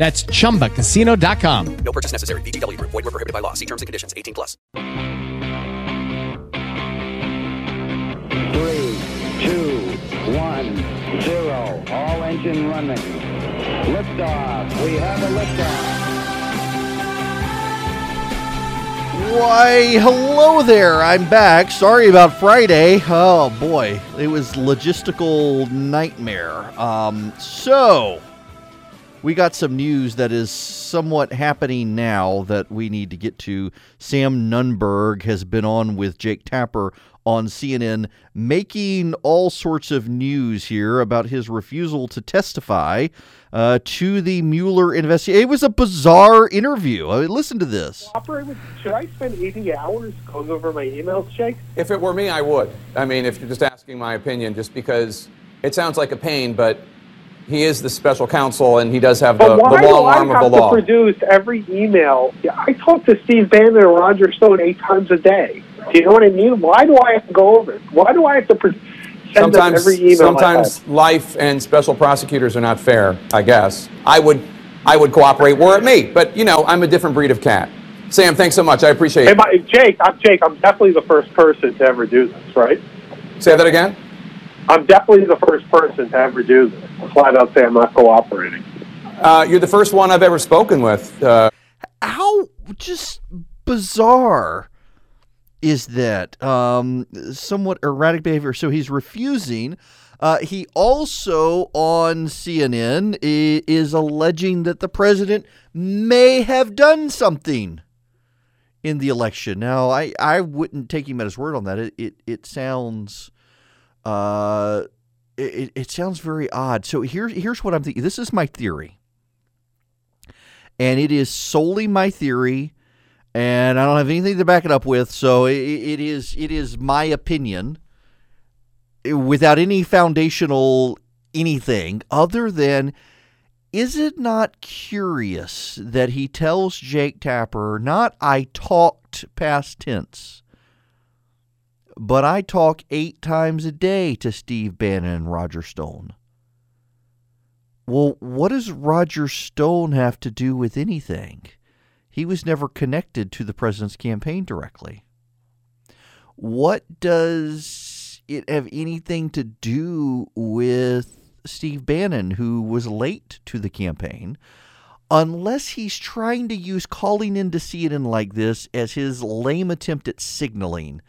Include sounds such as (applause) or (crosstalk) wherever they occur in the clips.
That's chumbacasino.com. No purchase necessary. VGW Group. Void were prohibited by law. See terms and conditions. 18 plus. Three, two, one, zero. All engine running. Liftoff. We have a liftoff. Why, hello there. I'm back. Sorry about Friday. Oh boy, it was logistical nightmare. Um, so we got some news that is somewhat happening now that we need to get to. Sam Nunberg has been on with Jake Tapper on CNN, making all sorts of news here about his refusal to testify uh, to the Mueller investigation. It was a bizarre interview. I mean, listen to this. Operate should I spend 80 hours going over my emails, Jake? If it were me, I would. I mean, if you're just asking my opinion, just because it sounds like a pain, but he is the special counsel and he does have the, But why the long do I arm of have the to law. produce every email? I talk to Steve Bannon and Roger Stone eight times a day. Do you know what I mean? Why do I have to go over it? Why do I have to pro- send them sometimes every email? Sometimes life and special prosecutors are not fair, I guess. I would I would cooperate were it me, but you know, I'm a different breed of cat. Sam, thanks so much. I appreciate Hey, it. my, Jake, I'm Jake. I'm definitely the first person to ever do this, right? Say that again? I'm definitely the first person to ever do this. Flat out say I'm not cooperating. Uh, you're the first one I've ever spoken with. Uh, How just bizarre is that? Um, somewhat erratic behavior. So he's refusing. Uh, he also on CNN i- is alleging that the president may have done something in the election. Now, I, I wouldn't take him at his word on that. It it, it sounds uh it, it sounds very odd. So here here's what I'm thinking. This is my theory. And it is solely my theory and I don't have anything to back it up with, so it, it is it is my opinion eh, without any foundational anything other than is it not curious that he tells Jake Tapper not I talked past tense but I talk 8 times a day to Steve Bannon and Roger Stone. Well, what does Roger Stone have to do with anything? He was never connected to the president's campaign directly. What does it have anything to do with Steve Bannon, who was late to the campaign, unless he's trying to use calling in to CNN like this as his lame attempt at signaling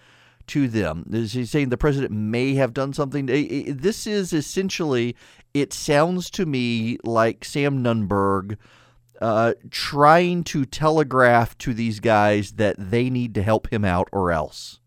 to them? Is he saying the president may have done something? This is essentially, it sounds to me like Sam Nunberg uh, trying to telegraph to these guys that they need to help him out or else.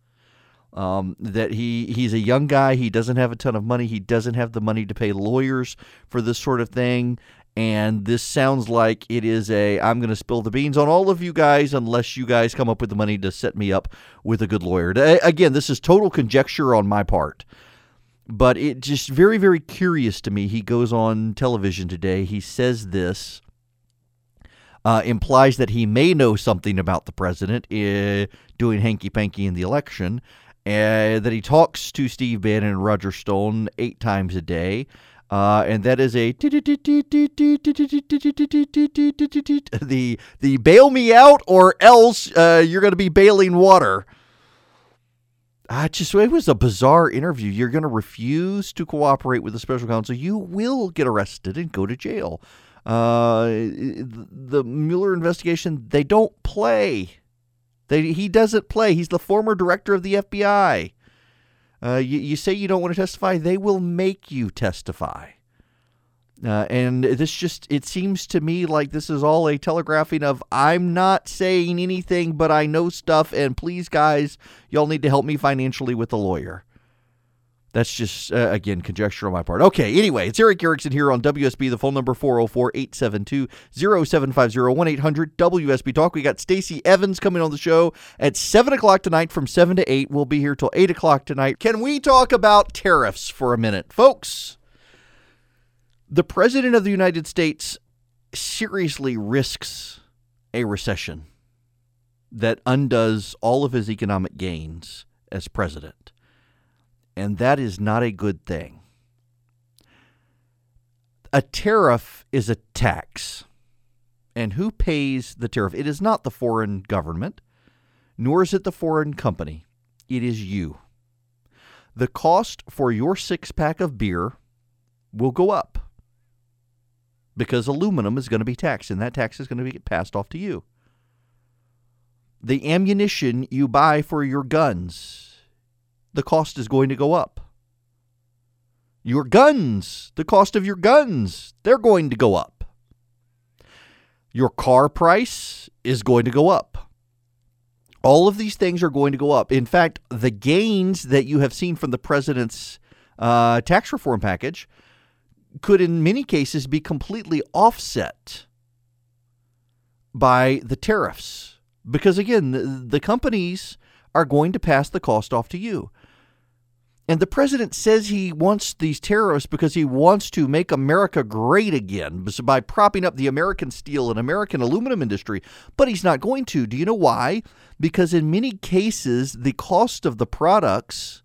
Um, that he he's a young guy. He doesn't have a ton of money. He doesn't have the money to pay lawyers for this sort of thing. And this sounds like it is a I'm going to spill the beans on all of you guys unless you guys come up with the money to set me up with a good lawyer. Again, this is total conjecture on my part. But it just very, very curious to me. He goes on television today. He says this uh, implies that he may know something about the president uh, doing hanky panky in the election, uh, that he talks to Steve Bannon and Roger Stone eight times a day. Uh, and that is a the the bail me out or else uh, you're going to be bailing water. I just it was a bizarre interview. You're going to refuse to cooperate with the special counsel. You will get arrested and go to jail. Uh, the Mueller investigation, they don't play They, he doesn't play. He's the former director of the FBI. Uh, you, you say you don't want to testify, they will make you testify. Uh, and this just, it seems to me like this is all a telegraphing of I'm not saying anything, but I know stuff. And please, guys, y'all need to help me financially with a lawyer. That's just, uh, again, conjecture on my part. Okay, anyway, it's Erick Erickson here on WSB. The phone number 404 872 0750 1 800 WSB Talk. We got Stacey Evans coming on the show at 7 o'clock tonight from 7 to 8. We'll be here till 8 o'clock tonight. Can we talk about tariffs for a minute? Folks, the President of the United States seriously risks a recession that undoes all of his economic gains as president and that is not a good thing. A tariff is a tax. And who pays the tariff? It is not the foreign government, nor is it the foreign company. It is you. The cost for your six pack of beer will go up because aluminum is going to be taxed, and that tax is going to be passed off to you. The ammunition you buy for your guns the cost is going to go up. Your guns, the cost of your guns, they're going to go up. Your car price is going to go up. All of these things are going to go up. In fact, the gains that you have seen from the president's uh, tax reform package could, in many cases, be completely offset by the tariffs. Because again, the, the companies are going to pass the cost off to you. And the president says he wants these tariffs because he wants to make America great again by propping up the American steel and American aluminum industry. But he's not going to. Do you know why? Because in many cases, the cost of the products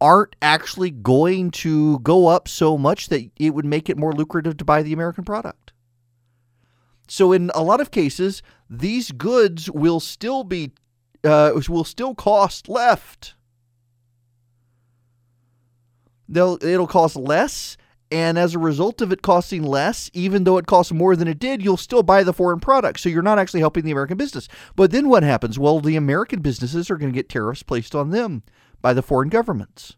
aren't actually going to go up so much that it would make it more lucrative to buy the American product. So in a lot of cases, these goods will still be uh, will still cost left they'll it'll cost less and as a result of it costing less, even though it costs more than it did, you'll still buy the foreign product. So you're not actually helping the American business. But then what happens? Well, the American businesses are going to get tariffs placed on them by the foreign governments.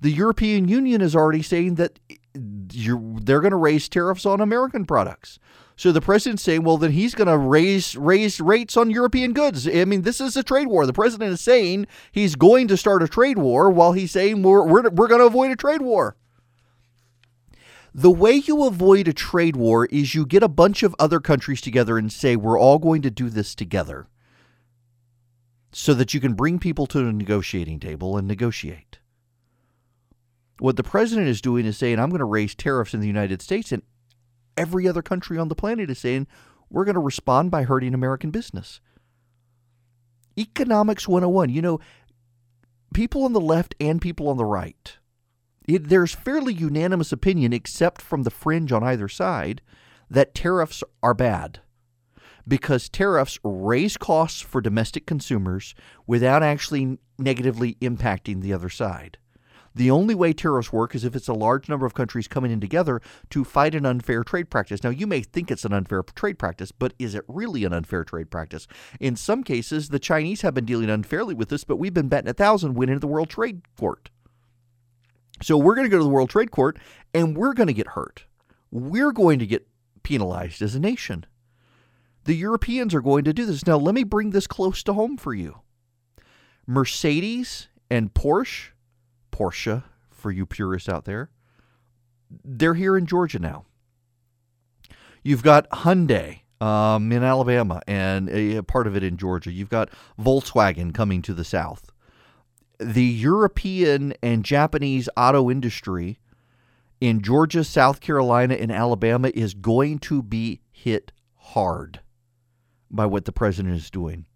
The European Union is already saying that eh, they're going to raise tariffs on American products. So the president's saying, well, then he's going to raise raise rates on European goods. I mean, this is a trade war. The president is saying he's going to start a trade war while he's saying we're, we're, we're going to avoid a trade war. The way you avoid a trade war is you get a bunch of other countries together and say, we're all going to do this together so that you can bring people to the negotiating table and negotiate. What the president is doing is saying, I'm going to raise tariffs in the United States, and every other country on the planet is saying we're going to respond by hurting American business. Economics 101. You know, people on the left and people on the right, it, there's fairly unanimous opinion, except from the fringe on either side, that tariffs are bad because tariffs raise costs for domestic consumers without actually negatively impacting the other side. The only way tariffs work is if it's a large number of countries coming in together to fight an unfair trade practice. Now, you may think it's an unfair trade practice, but is it really an unfair trade practice? In some cases, the Chinese have been dealing unfairly with this, but we've been betting a thousand win into the World Trade Court. So we're going to go to the World Trade Court and we're going to get hurt. We're going to get penalized as a nation. The Europeans are going to do this. Now, let me bring this close to home for you. Mercedes and Porsche Porsche for you purists out there. They're here in Georgia now. You've got Hyundai um, in Alabama and a, a part of it in Georgia. You've got Volkswagen coming to the south. The European and Japanese auto industry in Georgia, South Carolina, and Alabama is going to be hit hard by what the president is doing.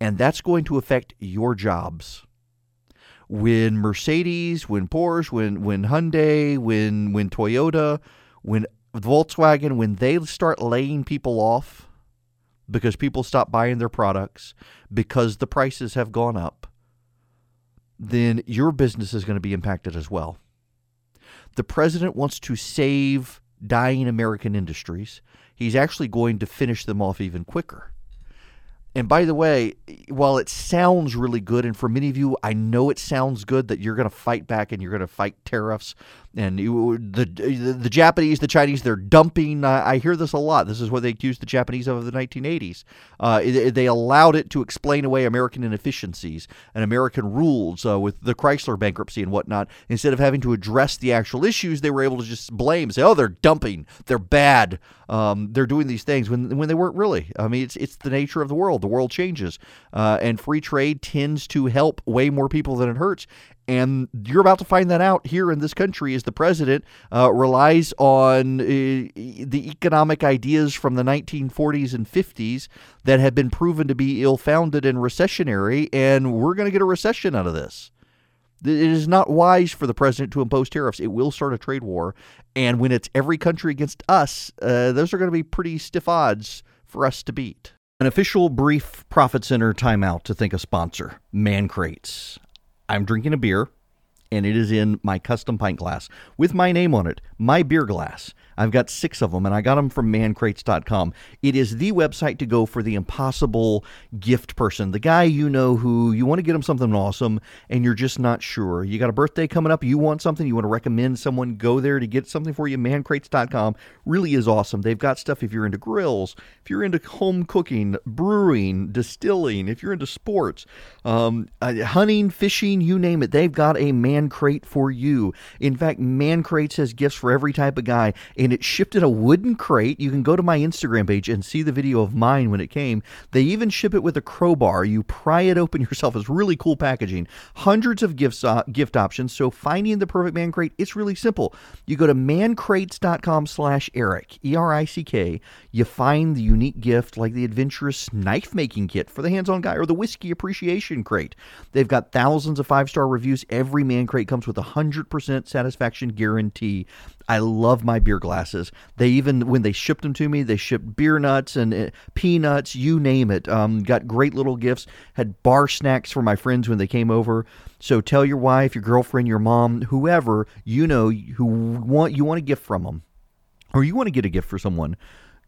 And that's going to affect your jobs when Mercedes, when Porsche, when when Hyundai, when when Toyota, when Volkswagen, when they start laying people off because people stop buying their products because the prices have gone up, then your business is going to be impacted as well. The president wants to save dying American industries. He's actually going to finish them off even quicker. And by the way, while it sounds really good, and for many of you, I know it sounds good that you're going to fight back and you're going to fight tariffs. And you, the, the the Japanese, the Chinese, they're dumping. Uh, I hear this a lot. This is what they accused the Japanese of in the 1980s. Uh, they allowed it to explain away American inefficiencies and American rules uh, with the Chrysler bankruptcy and whatnot. Instead of having to address the actual issues, they were able to just blame, say, "Oh, they're dumping. They're bad. Um, they're doing these things." When when they weren't really. I mean, it's it's the nature of the world. The world changes, uh, and free trade tends to help way more people than it hurts. And you're about to find that out here in this country as the president uh, relies on uh, the economic ideas from the 1940s and 50s that have been proven to be ill founded and recessionary. And we're going to get a recession out of this. It is not wise for the president to impose tariffs. It will start a trade war. And when it's every country against us, uh, those are going to be pretty stiff odds for us to beat. An official brief Profit Center timeout to thank a sponsor, Man Crates. I'm drinking a beer, and it is in my custom pint glass with my name on it, my beer glass. I've got six of them, and I got them from mancrates.com. It is the website to go for the impossible gift person, the guy you know who you want to get him something awesome, and you're just not sure. You got a birthday coming up, you want something, you want to recommend someone go there to get something for you. Mancrates.com really is awesome. They've got stuff if you're into grills, if you're into home cooking, brewing, distilling, if you're into sports, um, uh, hunting, fishing, you name it. They've got a man crate for you. In fact, Man Crates has gifts for every type of guy it shipped in a wooden crate. You can go to my Instagram page and see the video of mine when it came. They even ship it with a crowbar. You pry it open (laughs) yourself. It's really cool packaging. Hundreds of gifts uh, gift options. So finding the perfect man crate, it's really simple. You go to mancrates.com slash Erick, E-R-I-C-K. You find the unique gift like the adventurous knife making kit for the hands-on guy or the whiskey appreciation crate. They've got thousands of five-star reviews. Every man crate comes with a 100% satisfaction guarantee. I love my beer glasses. They even when they shipped them to me, they shipped beer nuts and uh, peanuts, you name it. Um, got great little gifts. Had bar snacks for my friends when they came over. So tell your wife, your girlfriend, your mom, whoever you know who want you want a gift from them, or you want to get a gift for someone.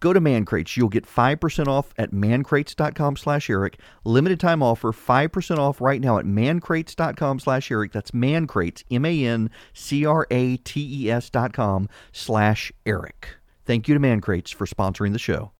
Go to Mancrates. You'll get 5% off at mancrates.com slash Erick. Limited time offer, 5% off right now at mancrates.com slash Erick. That's Mancrates, M-A-N-C-R-A-T-E-S dot com slash Erick. Thank you to Mancrates for sponsoring the show.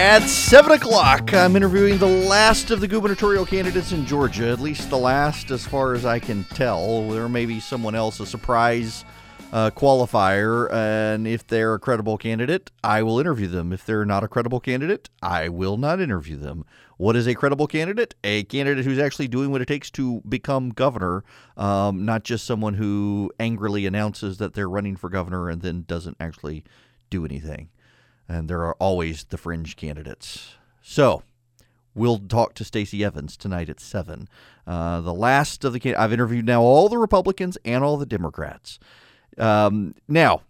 At 7 o'clock, I'm interviewing the last of the gubernatorial candidates in Georgia, at least the last as far as I can tell. There may be someone else, a surprise uh, qualifier, and if they're a credible candidate, I will interview them. If they're not a credible candidate, I will not interview them. What is a credible candidate? A candidate who's actually doing what it takes to become governor, um, not just someone who angrily announces that they're running for governor and then doesn't actually do anything and there are always the fringe candidates. So, we'll talk to Stacey Evans tonight at seven. Uh, the last of the I've interviewed now all the Republicans and all the Democrats. Um, now,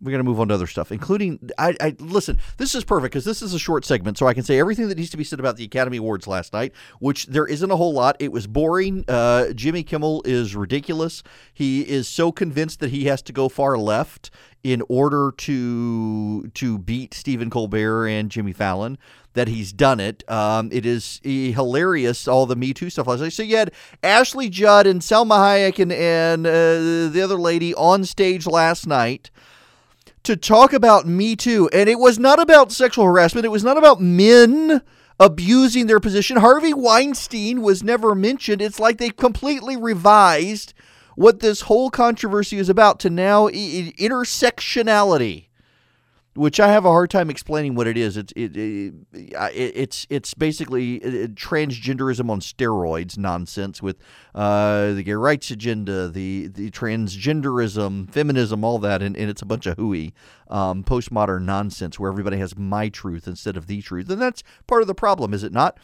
we're going to move on to other stuff, including I, I listen. This is perfect because this is a short segment, so I can say everything that needs to be said about the Academy Awards last night, which there isn't a whole lot. It was boring. Uh, Jimmy Kimmel is ridiculous. He is so convinced that he has to go far left in order to to beat Stephen Colbert and Jimmy Fallon that he's done it. Um, it is hilarious, all the Me Too stuff. So you had Ashley Judd and Salma Hayek and, and uh, the other lady on stage last night to talk about Me Too. And it was not about sexual harassment, it was not about men abusing their position. Harvey Weinstein was never mentioned. It's like they completely revised what this whole controversy is about to now intersectionality which I have a hard time explaining what it is. It's it, it, it's it's basically transgenderism on steroids nonsense with uh, the gay rights agenda, the the transgenderism, feminism, all that, and, and it's a bunch of hooey um, postmodern nonsense where everybody has my truth instead of the truth, and that's part of the problem, is it not?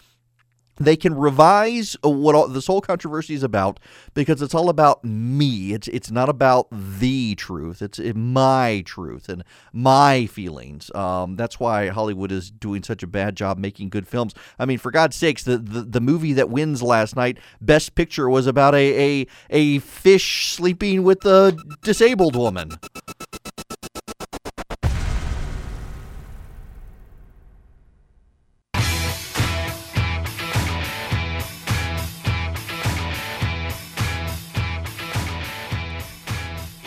They can revise what all, this whole controversy is about because it's all about me. It's it's not about the truth. It's my truth and my feelings. Um, that's why Hollywood is doing such a bad job making good films. I mean, for God's sakes, the, the, the movie that wins last night, Best Picture, was about a a, a fish sleeping with a disabled woman.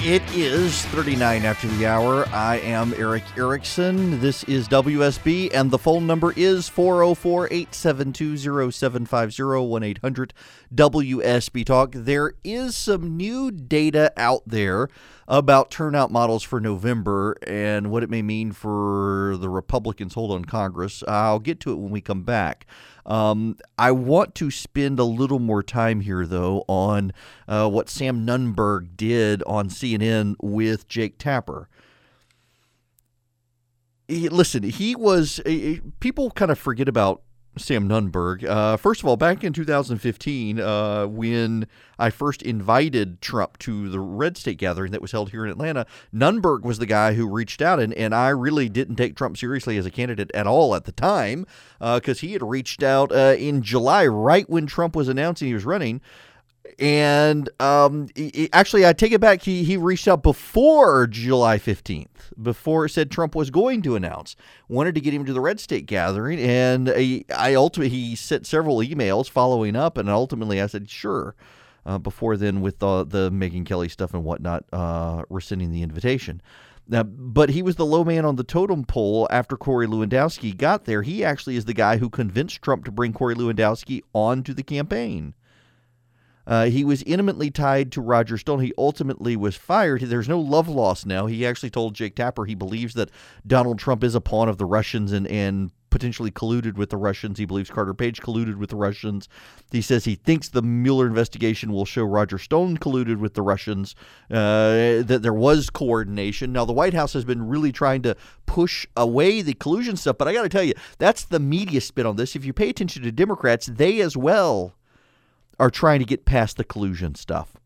It is 39 after the hour. I am Erick Erickson. This is WSB, and the phone number is 404 872 0750 1 800 WSB Talk. There is some new data out there about turnout models for November and what it may mean for the Republicans' hold on Congress. I'll get to it when we come back. Um, I want to spend a little more time here, though, on uh, what Sam Nunberg did on CNN with Jake Tapper. He, listen, he was. people kind of forget about Sam Nunberg. Uh, first of all, back in 2015, uh, when I first invited Trump to the Red State gathering that was held here in Atlanta, Nunberg was the guy who reached out, and, and I really didn't take Trump seriously as a candidate at all at the time because uh, he had reached out uh, in July, right when Trump was announcing he was running and um, he, actually, I take it back. He he reached out before July fifteenth, before it said Trump was going to announce. Wanted to get him to the Red State gathering, and I, I ultimately he sent several emails following up, and ultimately I said sure. Uh, before then, with the the Megyn Kelly stuff and whatnot, uh, rescinding the invitation. Now, but he was the low man on the totem pole after Corey Lewandowski got there. He actually is the guy who convinced Trump to bring Corey Lewandowski onto the campaign. Uh, he was intimately tied to Roger Stone. He ultimately was fired. There's no love lost now. He actually told Jake Tapper he believes that Donald Trump is a pawn of the Russians and, and potentially colluded with the Russians. He believes Carter Page colluded with the Russians. He says he thinks the Mueller investigation will show Roger Stone colluded with the Russians, uh, that there was coordination. Now, the White House has been really trying to push away the collusion stuff, but I got to tell you, that's the media spin on this. If you pay attention to Democrats, they as well are trying to get past the collusion stuff.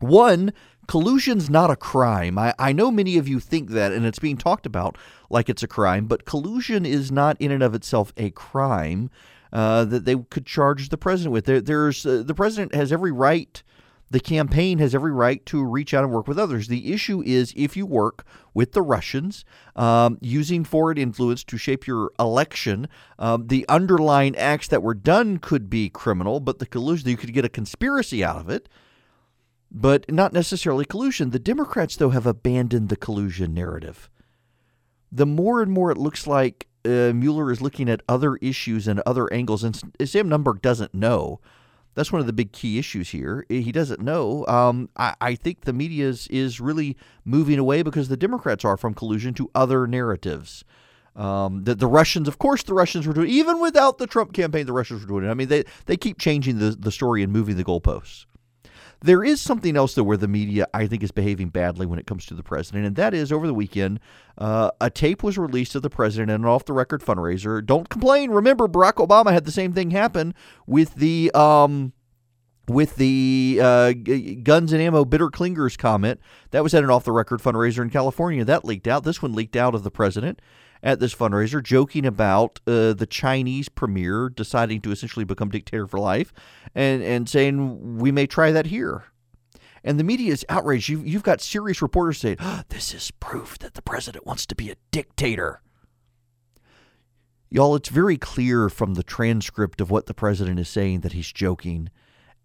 One, collusion's not a crime. I, I know many of you think that, and it's being talked about like it's a crime, but collusion is not in and of itself a crime uh, that they could charge the president with. There, there's uh, the president has every right the campaign has every right to reach out and work with others. The issue is if you work with the Russians um, using foreign influence to shape your election, um, the underlying acts that were done could be criminal, but the collusion, you could get a conspiracy out of it, but not necessarily collusion. The Democrats, though, have abandoned the collusion narrative. The more and more it looks like uh, Mueller is looking at other issues and other angles, and Sam Nunberg doesn't know that's one of the big key issues here. He doesn't know. Um, I, I, think the media is, is really moving away because the Democrats are from collusion to other narratives. Um, the, the Russians, of course, the Russians were doing even without the Trump campaign. The Russians were doing it. I mean, they they keep changing the the story and moving the goalposts. There is something else, though, where the media, I think, is behaving badly when it comes to the president, and that is over the weekend, uh, a tape was released of the president and an off the record fundraiser. Don't complain. Remember, Barack Obama had the same thing happen with the. Um, with the uh, guns and ammo bitter clingers comment that was at an off the record fundraiser in California that leaked out. This one leaked out of the president at this fundraiser, joking about uh, the Chinese premier deciding to essentially become dictator for life, and and saying we may try that here. And the media is outraged. You, you've got serious reporters saying, oh, "This is proof that the president wants to be a dictator." Y'all, it's very clear from the transcript of what the president is saying that he's joking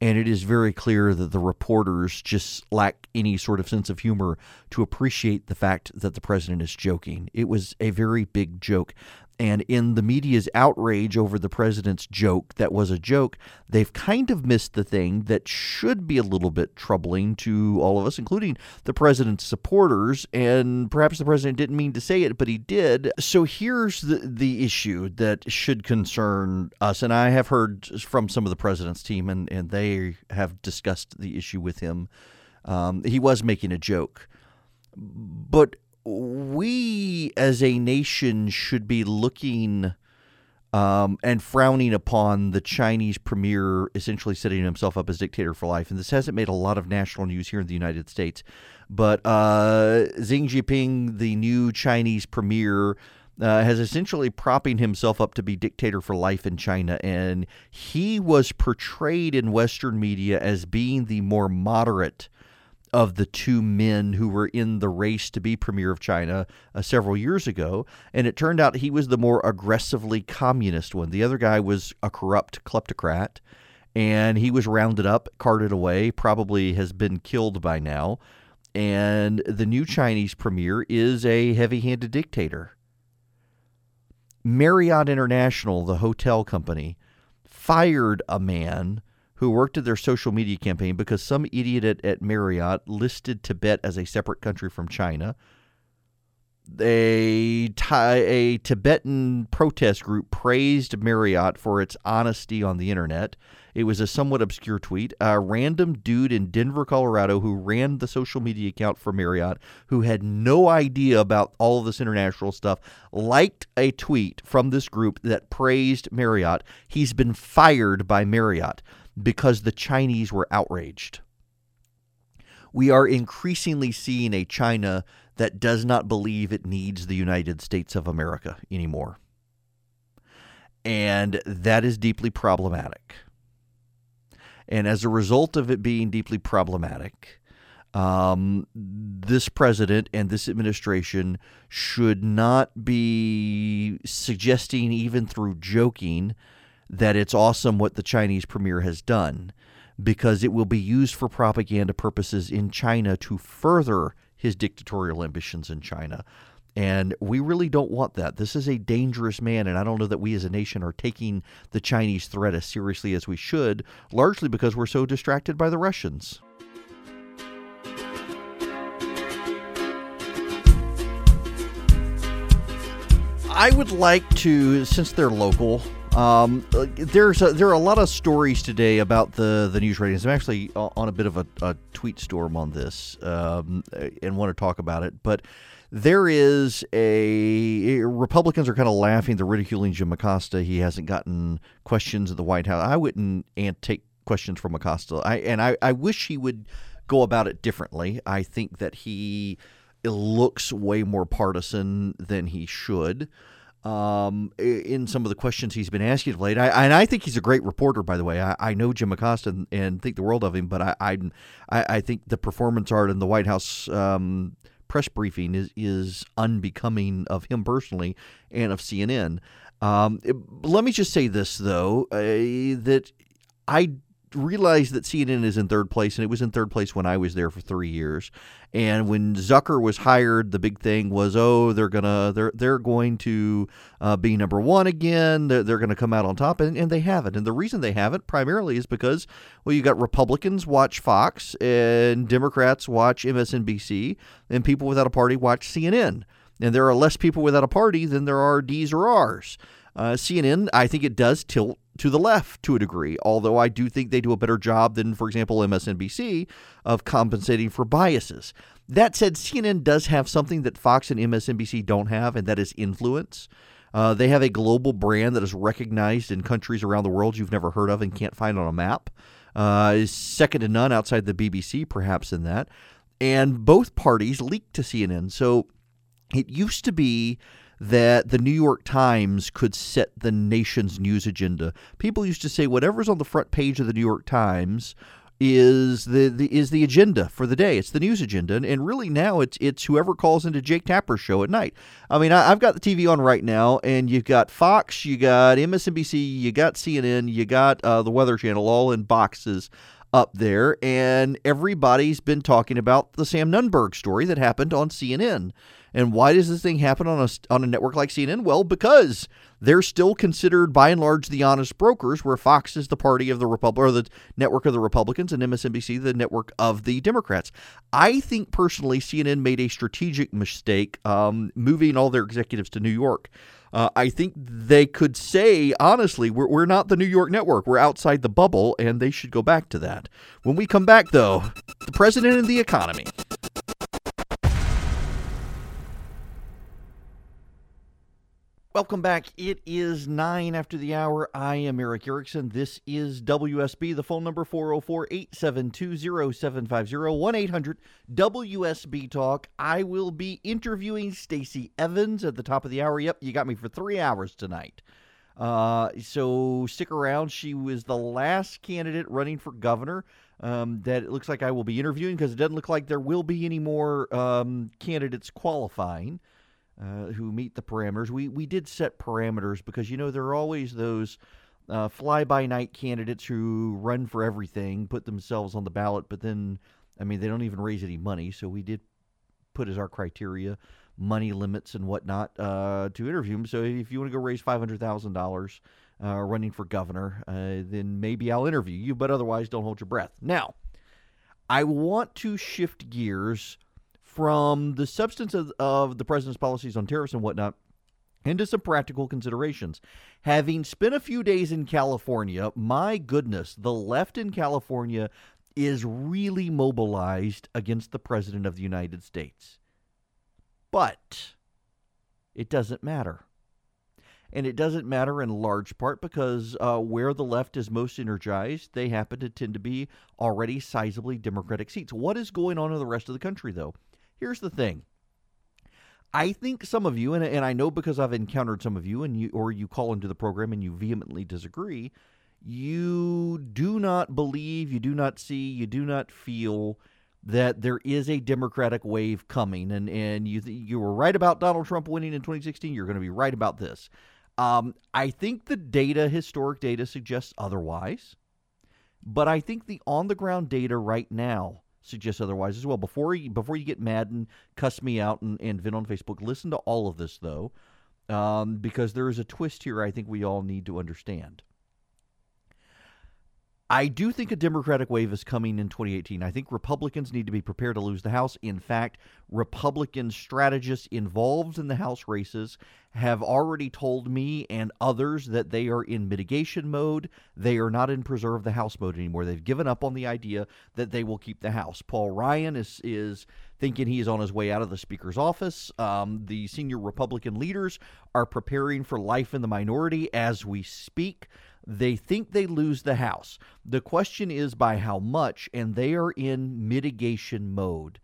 and it is very clear that the reporters just lack any sort of sense of humor to appreciate the fact that the president is joking. It was a very big joke. And in the media's outrage over the president's joke that was a joke, they've kind of missed the thing that should be a little bit troubling to all of us, including the president's supporters. And perhaps the president didn't mean to say it, but he did. So here's the, the issue that should concern us. And I have heard from some of the president's team, and, and they have discussed the issue with him. Um, he was making a joke. But we as a nation should be looking um, and frowning upon the Chinese premier essentially setting himself up as dictator for life. And this hasn't made a lot of national news here in the United States. But uh, Xi Jinping, the new Chinese premier, uh, has essentially propping himself up to be dictator for life in China. And he was portrayed in Western media as being the more moderate of the two men who were in the race to be premier of China uh, several years ago. And it turned out he was the more aggressively communist one. The other guy was a corrupt kleptocrat, and he was rounded up, carted away, probably has been killed by now. and the new Chinese premier is a heavy handed dictator. Marriott International, the hotel company, fired a man who worked at their social media campaign because some idiot at, at Marriott listed Tibet as a separate country from China. A, a Tibetan protest group praised Marriott for its honesty on the internet. It was a somewhat obscure tweet. A random dude in Denver, Colorado, who ran the social media account for Marriott, who had no idea about all of this international stuff, liked a tweet from this group that praised Marriott. He's been fired by Marriott because the Chinese were outraged. We are increasingly seeing a China that does not believe it needs the United States of America anymore. And that is deeply problematic. And as a result of it being deeply problematic, um, this president and this administration should not be suggesting, even through joking, that it's awesome what the Chinese premier has done because it will be used for propaganda purposes in China to further his dictatorial ambitions in China. And we really don't want that. This is a dangerous man, and I don't know that we as a nation are taking the Chinese threat as seriously as we should, largely because we're so distracted by the Russians. I would like to, since they're local, um, there's a, there are a lot of stories today about the, the news ratings. I'm actually on a bit of a, a tweet storm on this um, and want to talk about it. But there is a Republicans are kind of laughing, they're ridiculing Jim Acosta. He hasn't gotten questions at the White House. I wouldn't and take questions from Acosta. I and I, I wish he would go about it differently. I think that he looks way more partisan than he should um, in some of the questions he's been asking of late. I, and I think he's a great reporter, by the way. I, I know Jim Acosta and, and, think the world of him, but I, I, I think the performance art in the White House um, press briefing is, is unbecoming of him personally and of CNN. Um, it, let me just say this, though, uh, that I realize that CNN is in third place, and it was in third place when I was there for three years. And when Zucker was hired, the big thing was, oh, they're gonna they're they're going to uh, be number one again. They're, they're going to come out on top, and, and they haven't. And the reason they haven't primarily is because well, you got Republicans watch Fox, and Democrats watch MSNBC, and people without a party watch CNN. And there are less people without a party than there are D's or R's. Uh, CNN, I think it does tilt to the left to a degree, although I do think they do a better job than, for example, MSNBC of compensating for biases. That said, CNN does have something that Fox and MSNBC don't have, and that is influence. Uh, they have a global brand that is recognized in countries around the world you've never heard of and can't find on a map. Uh, is second to none outside the BBC, perhaps, in that. And both parties leaked to CNN. So it used to be that the New York Times could set the nation's news agenda. People used to say whatever's on the front page of the New York Times is the, the is the agenda for the day. It's the news agenda, and, and really now it's it's whoever calls into Jake Tapper's show at night. I mean, I, have got the TV on right now, and you've got Fox, you got MSNBC, you got CNN, you got uh, the Weather Channel, all in boxes up there, and everybody's been talking about the Sam Nunberg story that happened on CNN. And why does this thing happen on a, on a network like CNN? Well, because they're still considered by and large the honest brokers, where Fox is the party of the Republic or the network of the Republicans and MSNBC the network of the Democrats. I think personally, CNN made a strategic mistake um, moving all their executives to New York. Uh, I think they could say, honestly, we're, we're not the New York network. We're outside the bubble, and they should go back to that. When we come back, though, the president and the economy. Welcome back. It is nine after the hour. I am Erick Erickson. This is WSB. The phone number 404 872 0750 1 800 WSB Talk. I will be interviewing Stacey Evans at the top of the hour. Yep, you got me for three hours tonight. Uh, so stick around. She was the last candidate running for governor um, that it looks like I will be interviewing because it doesn't look like there will be any more um, candidates qualifying uh, who meet the parameters. We we did set parameters because you know there are always those uh, fly by night candidates who run for everything, put themselves on the ballot, but then I mean, they don't even raise any money, so we did put as our criteria money limits and whatnot uh, to interview them. So if you want to go raise five hundred thousand uh, dollars running for governor, uh, then maybe I'll interview you. But otherwise, don't hold your breath. Now, I want to shift gears from the substance of, of the president's policies on tariffs and whatnot into some practical considerations. Having spent a few days in California, my goodness, the left in California is really mobilized against the President of the United States. But it doesn't matter. And it doesn't matter in large part because uh, where the left is most energized, they happen to tend to be already sizably Democratic seats. What is going on in the rest of the country, though? Here's the thing. I think some of you, and, and I know because I've encountered some of you, and you or you call into the program and you vehemently disagree, you do not believe, you do not see, you do not feel that there is a Democratic wave coming, and and you you were right about Donald Trump winning in 2016. You're going to be right about this. Um, I think the data, historic data, suggests otherwise, but I think the on the ground data right now suggests otherwise as well. Before you before you get mad and cuss me out and, and vent on Facebook, listen to all of this though, um, because there is a twist here. I think we all need to understand. I do think a Democratic wave is coming in 2018. I think Republicans need to be prepared to lose the House. In fact, Republican strategists involved in the House races have already told me and others that they are in mitigation mode. They are not in preserve the House mode anymore. They've given up on the idea that they will keep the House. Paul Ryan is is thinking he is on his way out of the Speaker's office. Um, the senior Republican leaders are preparing for life in the minority as we speak. They think they lose the House. The question is by how much, and they are in mitigation mode.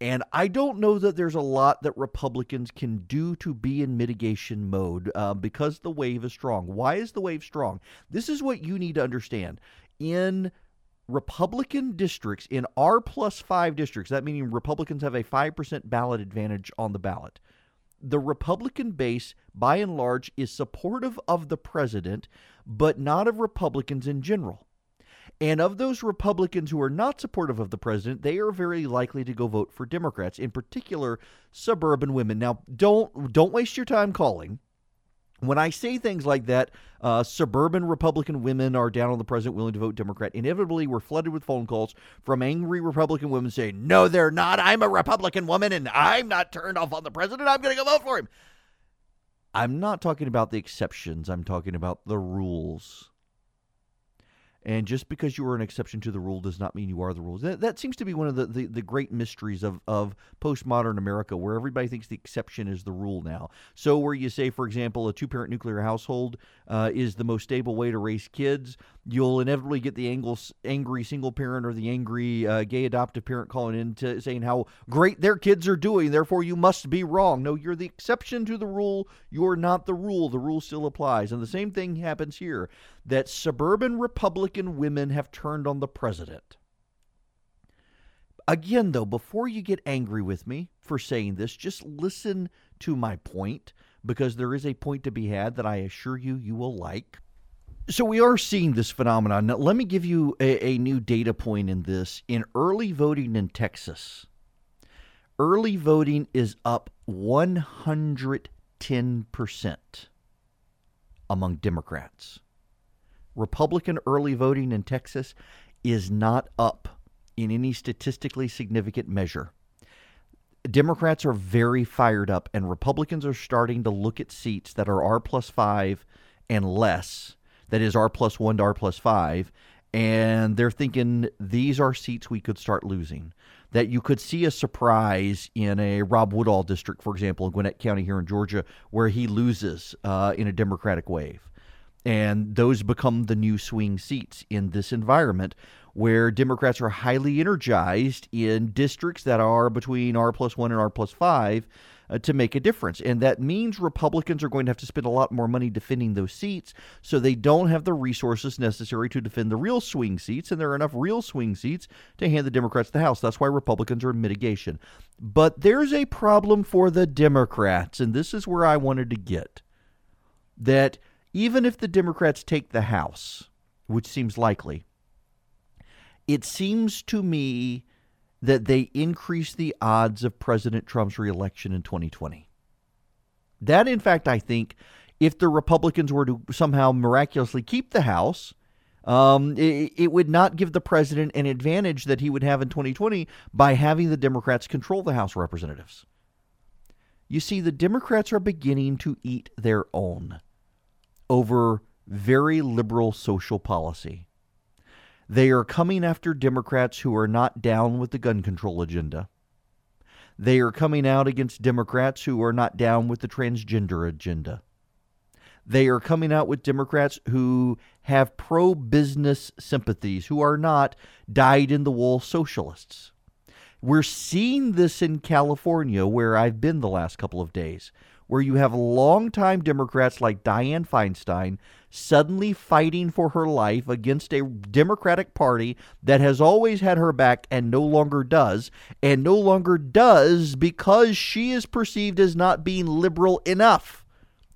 And I don't know that there's a lot that Republicans can do to be in mitigation mode uh, because the wave is strong. Why is the wave strong? This is what you need to understand. In Republican districts, in R plus five districts, that meaning Republicans have a 5% ballot advantage on the ballot the Republican base, by and large, is supportive of the president, but not of Republicans in general. And of those Republicans who are not supportive of the president, they are very likely to go vote for Democrats, in particular suburban women. Now, don't don't waste your time calling when I say things like that, uh, suburban Republican women are down on the president, willing to vote Democrat. Inevitably, we're flooded with phone calls from angry Republican women saying, No, they're not. I'm a Republican woman and I'm not turned off on the president. I'm going to go vote for him. I'm not talking about the exceptions, I'm talking about the rules. And just because you are an exception to the rule does not mean you are the rule. That, that seems to be one of the, the, the, great mysteries of, of postmodern America, where everybody thinks the exception is the rule now. So, where you say, for example, a two parent nuclear household uh, is the most stable way to raise kids, you'll inevitably get the angry single parent or the angry uh, gay adoptive parent calling in to saying how great their kids are doing, therefore you must be wrong. No, you're the exception to the rule. You're not the rule. The rule still applies. And the same thing happens here that suburban Republican women have turned on the president. Again, though, before you get angry with me for saying this, just listen to my point because there is a point to be had that I assure you you will like. So we are seeing this phenomenon. Now, let me give you a, a new data point in this. In early voting in Texas, early voting is up 110% among Democrats. Republican early voting in Texas is not up in any statistically significant measure. Democrats are very fired up, and Republicans are starting to look at seats that are R plus five and less, that is R plus one to R plus five, and they're thinking these are seats we could start losing. That you could see a surprise in a Rob Woodall district, for example, in Gwinnett County here in Georgia, where he loses uh, in a Democratic wave. And those become the new swing seats in this environment where Democrats are highly energized in districts that are between R plus one and R plus five uh, to make a difference. And that means Republicans are going to have to spend a lot more money defending those seats, so they don't have the resources necessary to defend the real swing seats. And there are enough real swing seats to hand the Democrats the House. That's why Republicans are in mitigation. But there's a problem for the Democrats, and this is where I wanted to get that even if the Democrats take the House, which seems likely, it seems to me that they increase the odds of President Trump's reelection in 2020. That, in fact, I think if the Republicans were to somehow miraculously keep the House, um, it, it, would not give the president an advantage that he would have in 2020 by having the Democrats control the House of Representatives. You see, the Democrats are beginning to eat their own over very liberal social policy. They are coming after Democrats who are not down with the gun control agenda. They are coming out against Democrats who are not down with the transgender agenda. They are coming out with Democrats who have pro business sympathies, who are not dyed in the wool socialists. We're seeing this in California, where I've been the last couple of days, where you have longtime Democrats like Dianne Feinstein suddenly fighting for her life against a Democratic Party that has always had her back and no longer does, and no longer does because she is perceived as not being liberal enough.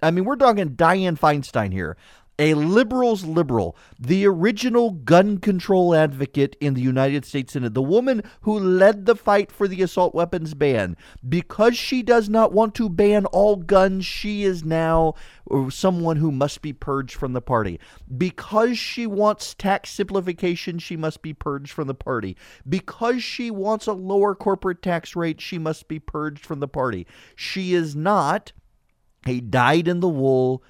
I mean, we're talking Dianne Feinstein here a liberal's liberal, the original gun control advocate in the United States Senate, the woman who led the fight for the assault weapons ban. Because she does not want to ban all guns, she is now uh, someone who must be purged from the party. Because she wants tax simplification, she must be purged from the party. Because she wants a lower corporate tax rate, she must be purged from the party. She is not a dyed in the wool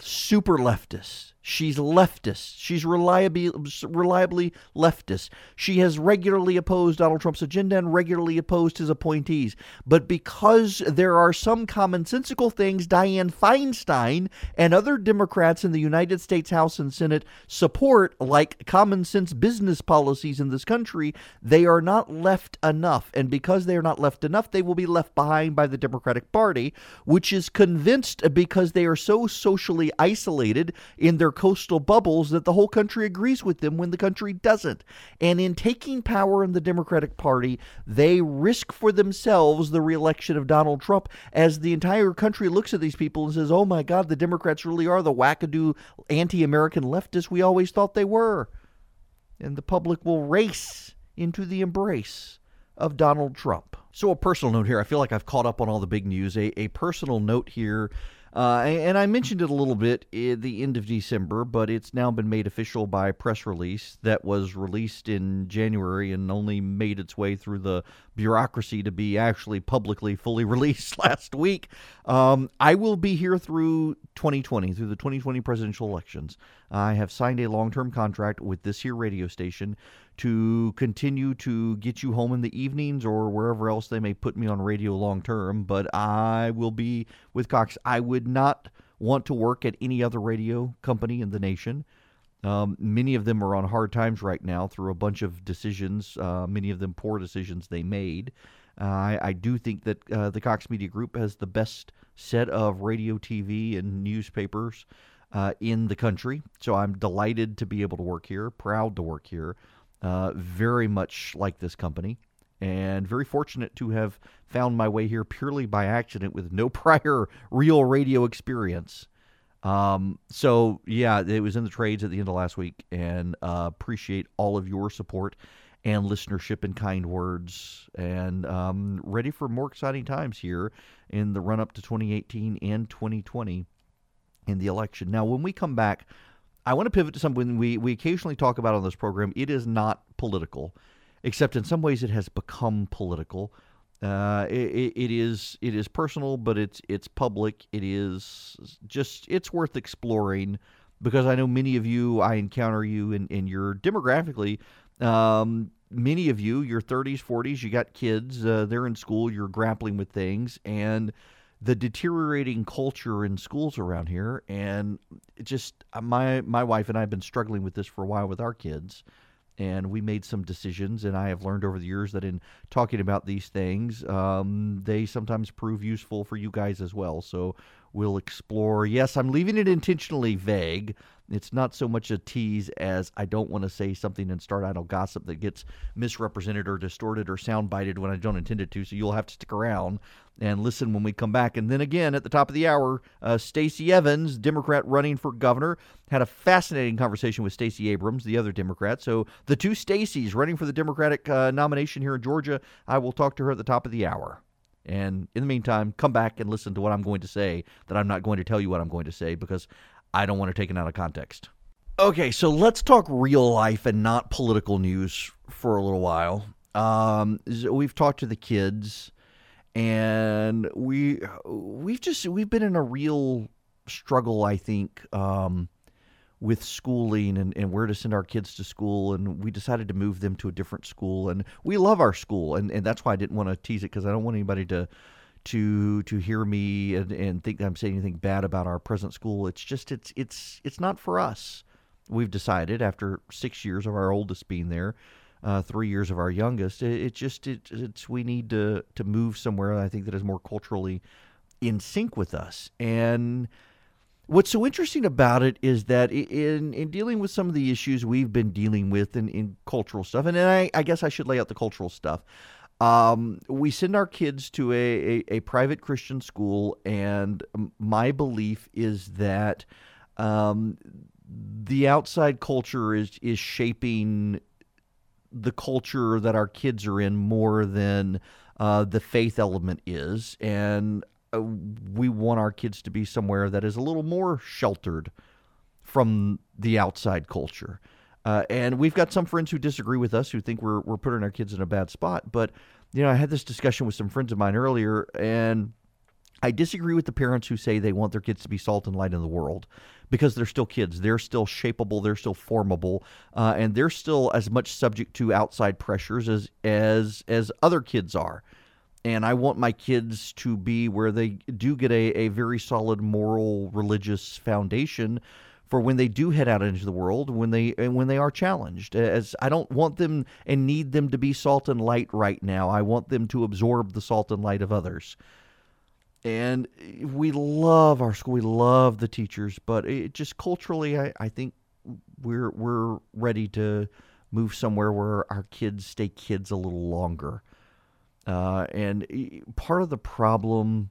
super leftist She's leftist. She's reliably, reliably leftist. She has regularly opposed Donald Trump's agenda and regularly opposed his appointees. But because there are some commonsensical things Dianne Feinstein and other Democrats in the United States House and Senate support, like common sense business policies in this country, they are not left enough. And because they are not left enough, they will be left behind by the Democratic Party, which is convinced because they are so socially isolated in their coastal bubbles that the whole country agrees with them when the country doesn't. And in taking power in the Democratic Party, they risk for themselves the reelection of Donald Trump as the entire country looks at these people and says, oh my God, the Democrats really are the wackadoo anti American leftists we always thought they were. And the public will race into the embrace of Donald Trump. So, a personal note here. I feel like I've caught up on all the big news. A, a personal note here uh, and I mentioned it a little bit at the end of December, but it's now been made official by a press release that was released in January and only made its way through the bureaucracy to be actually publicly fully (laughs) released last week. Um, I will be here through 2020, through the 2020 presidential elections. I have signed a long term contract with this here radio station to continue to get you home in the evenings or wherever else they may put me on radio long term. But I will be with Cox. I would not want to work at any other radio company in the nation. Um, many of them are on hard times right now through a bunch of decisions, uh, many of them poor decisions they made. Uh, I, I, do think that uh, the Cox Media Group has the best set of radio, TV, and newspapers uh, in the country. So I'm delighted to be able to work here, proud to work here uh, very much like this company, and very fortunate to have found my way here purely by accident with no (laughs) prior real radio experience. Um, so yeah, it was in the trades at the end of last week, and uh, appreciate all of your support and listenership and kind words, and um, ready for more exciting times here in the run up to 2018 and 2020 in the election. Now, when we come back, I want to pivot to something we, we occasionally talk about on this program. It is not political, except in some ways it has become political. Uh, it, it is it is personal, but it's it's public. It is just it's worth exploring because I know many of you. I encounter you, and, and you're demographically. Um, many of you, your 30s, 40s, you got kids. Uh, they're in school. You're grappling with things, and the deteriorating culture in schools around here, and just uh, my my wife and I have been struggling with this for a while with our kids, and we made some decisions. And I have learned over the years that in talking about these things, um, they sometimes prove useful for you guys as well. So we'll explore. Yes, I'm leaving it intentionally vague. It's not so much a tease as I don't want to say something and start idle gossip that gets misrepresented or distorted or soundbited when I don't intend it to. So you'll have to stick around and listen when we come back. And then again at the top of the hour, uh, Stacey Evans, Democrat running for governor, had a fascinating conversation with Stacey Abrams, the other Democrat. So the two Stacey's running for the Democratic uh, nomination here in Georgia. I will talk to her at the top of the hour. And in the meantime, come back and listen to what I'm going to say that I'm not going to tell you what I'm going to say because I don't want to take it out of context. Okay, so let's talk real life and not political news for a little while. Um, we've talked to the kids and we we've just we've been in a real struggle i think um, with schooling and, and where to send our kids to school and we decided to move them to a different school and we love our school and, and that's why i didn't want to tease it because i don't want anybody to to to hear me and, and think i'm saying anything bad about our present school it's just it's it's it's not for us we've decided after six years of our oldest being there uh, three years of our youngest. It, it just it, it's we need to to move somewhere. I think that is more culturally in sync with us. And what's so interesting about it is that in in dealing with some of the issues we've been dealing with in, in cultural stuff, and I, I guess I should lay out the cultural stuff. Um, we send our kids to a, a, a, private Christian school, and my belief is that um, the outside culture is is shaping the culture that our kids are in more than uh, the faith element is. And uh, we want our kids to be somewhere that is a little more sheltered from the outside culture. Uh, and we've got some friends who disagree with us who think we're, we're putting our kids in a bad spot. But, you know, I had this discussion with some friends of mine earlier, and I disagree with the parents who say they want their kids to be salt and light in the world because they're still kids. They're still shapeable. They're still formable, uh, and they're still as much subject to outside pressures as as as other kids are. And I want my kids to be where they do get a, a very solid moral, religious foundation for when they do head out into the world when they when they are challenged as I don't want them and need them to be salt and light right now I want them to absorb the salt and light of others and we love our school. We love the teachers, but it just culturally, I, I think we're we're ready to move somewhere where our kids stay kids a little longer. Uh, and part of the problem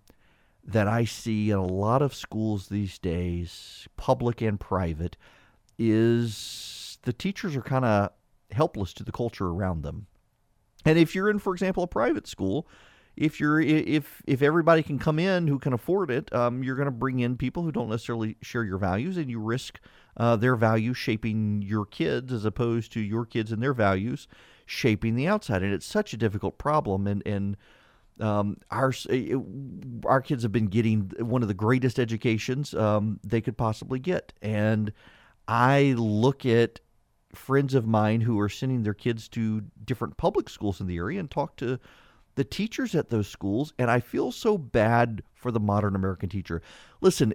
that I see in a lot of schools these days, public and private, is the teachers are kind of helpless to the culture around them. And if you're in, for example, a private school, if you're if if everybody can come in who can afford it, um, you're going to bring in people who don't necessarily share your values, and you risk uh, their values shaping your kids as opposed to your kids and their values shaping the outside. And it's such a difficult problem. And and um, our it, our kids have been getting one of the greatest educations um, they could possibly get, and I look at friends of mine who are sending their kids to different public schools in the area and talk to the teachers at those schools, and I feel so bad for the modern American teacher. Listen,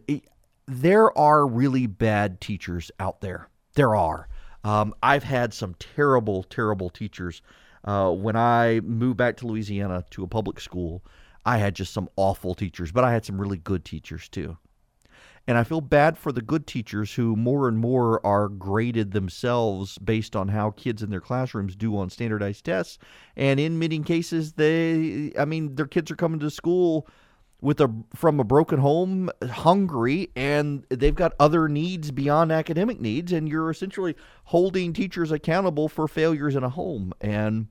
there are really bad teachers out there. There are. Um, I've had some terrible, terrible teachers. Uh, when I moved back to Louisiana to a public school, I had just some awful teachers, but I had some really good teachers too. And I feel bad for the good teachers who more and more are graded themselves based on how kids in their classrooms do on standardized tests. And in many cases, they, I mean, their kids are coming to school with a from a broken home, hungry, and they've got other needs beyond academic needs, and you're essentially holding teachers accountable for failures in a home. And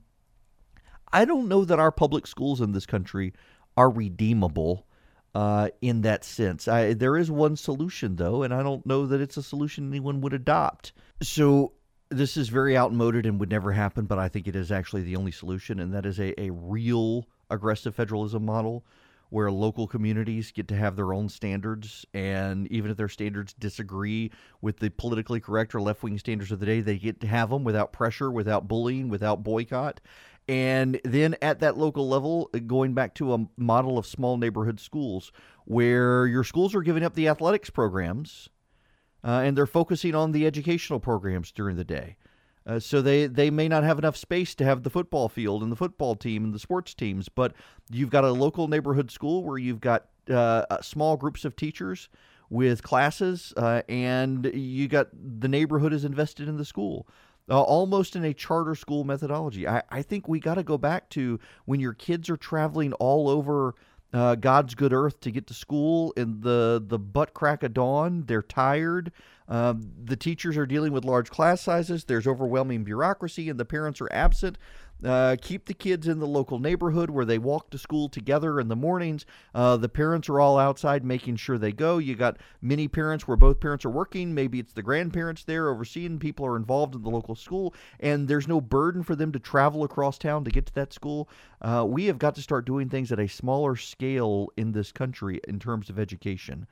I don't know that our public schools in this country are redeemable uh, in that sense. I, there is one solution, though, and I don't know that it's a solution anyone would adopt. So this is very outmoded and would never happen, but I think it is actually the only solution, and that is a, a real aggressive federalism model where local communities get to have their own standards, and even if their standards disagree with the politically correct or left wing standards of the day, they get to have them without pressure, without bullying, without boycott. And then at that local level, going back to a model of small neighborhood schools where your schools are giving up the athletics programs uh, and they're focusing on the educational programs during the day. Uh, so they, they may not have enough space to have the football field and the football team and the sports teams, but you've got a local neighborhood school where you've got uh, small groups of teachers with classes, uh, and you got the neighborhood is invested in the school uh, almost in a charter school methodology. I, I think we got to go back to when your kids are traveling all over uh, God's good earth to get to school in the the butt crack of dawn. They're tired. Um, the teachers are dealing with large class sizes. There's overwhelming bureaucracy, and the parents are absent. Uh, keep the kids in the local neighborhood where they walk to school together in the mornings. Uh, the parents are all outside making sure they go. You got many parents where both parents are working. Maybe it's the grandparents there overseeing. People are involved in the local school, and there's no burden for them to travel across town to get to that school. Uh, we have got to start doing things at a smaller scale in this country in terms of education.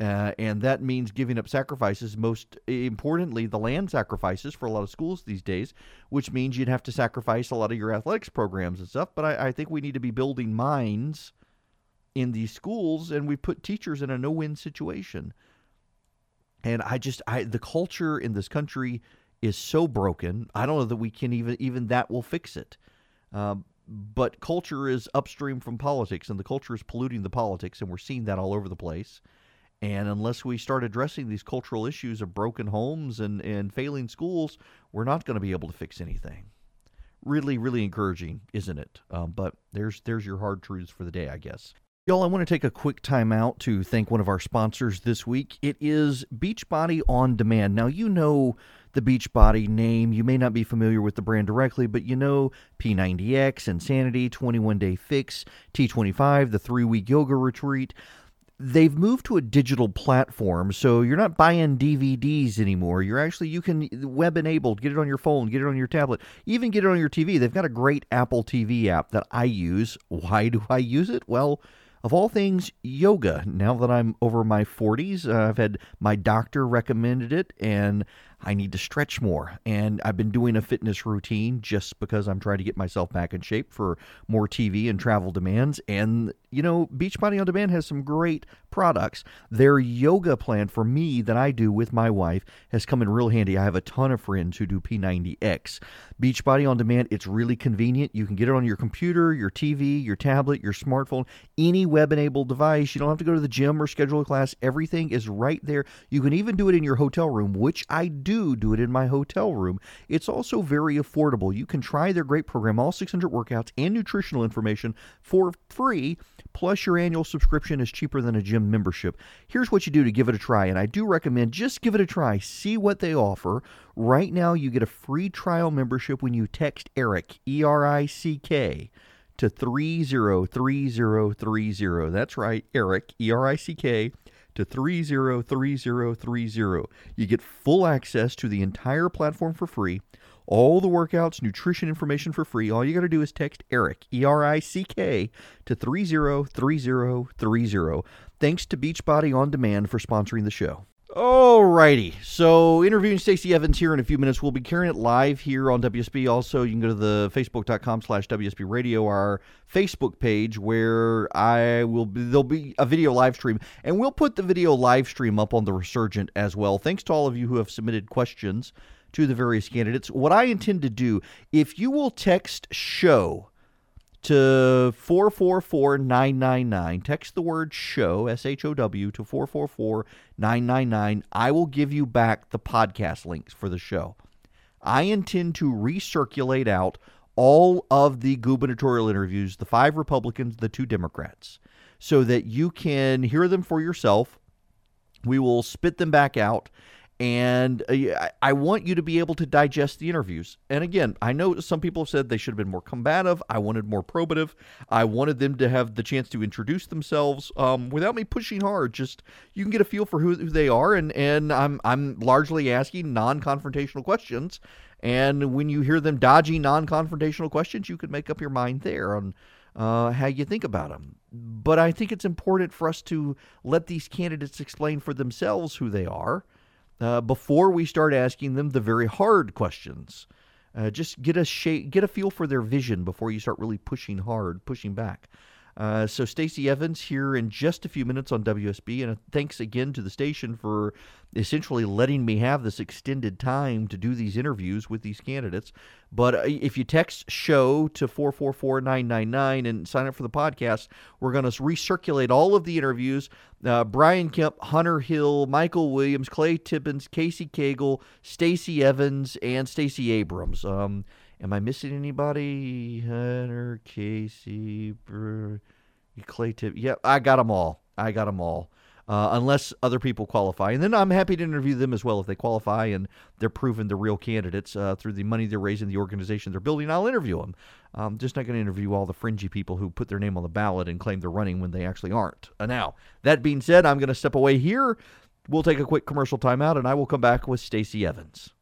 Uh, and that means giving up sacrifices, most importantly, the land sacrifices for a lot of schools these days, which means you'd have to sacrifice a lot of your athletics programs and stuff. But I, I think we need to be building minds in these schools, and we put teachers in a no win situation. And I just, I the culture in this country is so broken. I don't know that we can even, even that will fix it. Um, but culture is upstream from politics, and the culture is polluting the politics, and we're seeing that all over the place. And unless we start addressing these cultural issues of broken homes and, and failing schools, we're not going to be able to fix anything. Really, really encouraging, isn't it? Um, but there's there's your hard truths for the day, I guess. Y'all, I want to take a quick time out to thank one of our sponsors this week. It is Beachbody On Demand. Now, you know the Beachbody name. You may not be familiar with the brand directly, but you know P90X, Insanity, 21 Day Fix, T25, the three week yoga retreat they've moved to a digital platform so you're not buying dvds anymore. You're actually you can web enabled get it on your phone get it on your tablet even get it on your tv they've got a great apple tv app that i use. Why do i use it? Well of all things yoga. Now that i'm over my 40s uh, i've had my doctor recommended it and I need to stretch more. And I've been doing a fitness routine just because I'm trying to get myself back in shape for more TV and travel demands. And, you know, Beachbody On Demand has some great products. Their yoga plan for me that I do with my wife has come in real handy. I have a ton of friends who do P90X. Beachbody On Demand, it's really convenient. You can get it on your computer, your TV, your tablet, your smartphone, any web enabled device. You don't have to go to the gym or schedule a class. Everything is right there. You can even do it in your hotel room, which I do do it in my hotel room. It's also very affordable. You can try their great program, all 600 workouts and nutritional information for free. Plus, your annual subscription is cheaper than a gym membership. Here's what you do to give it a try, and I do recommend just give it a try. See what they offer. Right now, you get a free trial membership when you text ERICK, E R I C K, to 303030. That's right, Erick, E R I C K to 303030. You get full access to the entire platform for free. All the workouts, nutrition information for free. All you got to do is text ERICK, E R I C K, to 303030. Thanks to Beachbody On Demand for sponsoring the show. Alrighty, so interviewing Stacey Evans here in a few minutes. We'll be carrying it live here on WSB. Also, you can go to the facebook.com slash WSB Radio, our Facebook page, where I will be, there'll be a video live stream, and we'll put the video live stream up on the Resurgent as well. Thanks to all of you who have submitted questions to the various candidates. What I intend to do, if you will text show to 444999. Text the word show, S H O W, to 444999. I will give you back the podcast links for the show. I intend to recirculate out all of the gubernatorial interviews, the five Republicans, the two Democrats, so that you can hear them for yourself. We will spit them back out and uh, I want you to be able to digest the interviews. And again, I know some people have said they should have been more combative. I wanted more probative. I wanted them to have the chance to introduce themselves um, without me pushing hard. Just you can get a feel for who, who they are, and and I'm I'm largely asking non-confrontational questions. And when you hear them dodging non-confrontational questions, you can make up your mind there on uh, how you think about them. But I think it's important for us to let these candidates explain for themselves who they are uh, before we start asking them the very hard questions. Uh, just get a shape, get a feel for their vision before you start really pushing hard, pushing back. Uh, so Stacey Evans here in just a few minutes on WSB, and thanks again to the station for essentially letting me have this extended time to do these interviews with these candidates. But uh, if you text show to 444999 and sign up for the podcast, we're going to recirculate all of the interviews. Uh, Brian Kemp, Hunter Hill, Michael Williams, Clay Tippins, Casey Cagle, Stacey Evans, and Stacey Abrams. Um, Am I missing anybody? Hunter, Casey, Brewer, Clay Tip. Yeah, I got them all. I got them all. Uh, unless other people qualify. And then I'm happy to interview them as well if they qualify and they're proven the real candidates uh, through the money they're raising, the organization they're building. I'll interview them. I'm just not going to interview all the fringy people who put their name on the ballot and claim they're running when they actually aren't. Uh, now, that being said, I'm going to step away here. We'll take a quick commercial timeout and I will come back with Stacey Evans.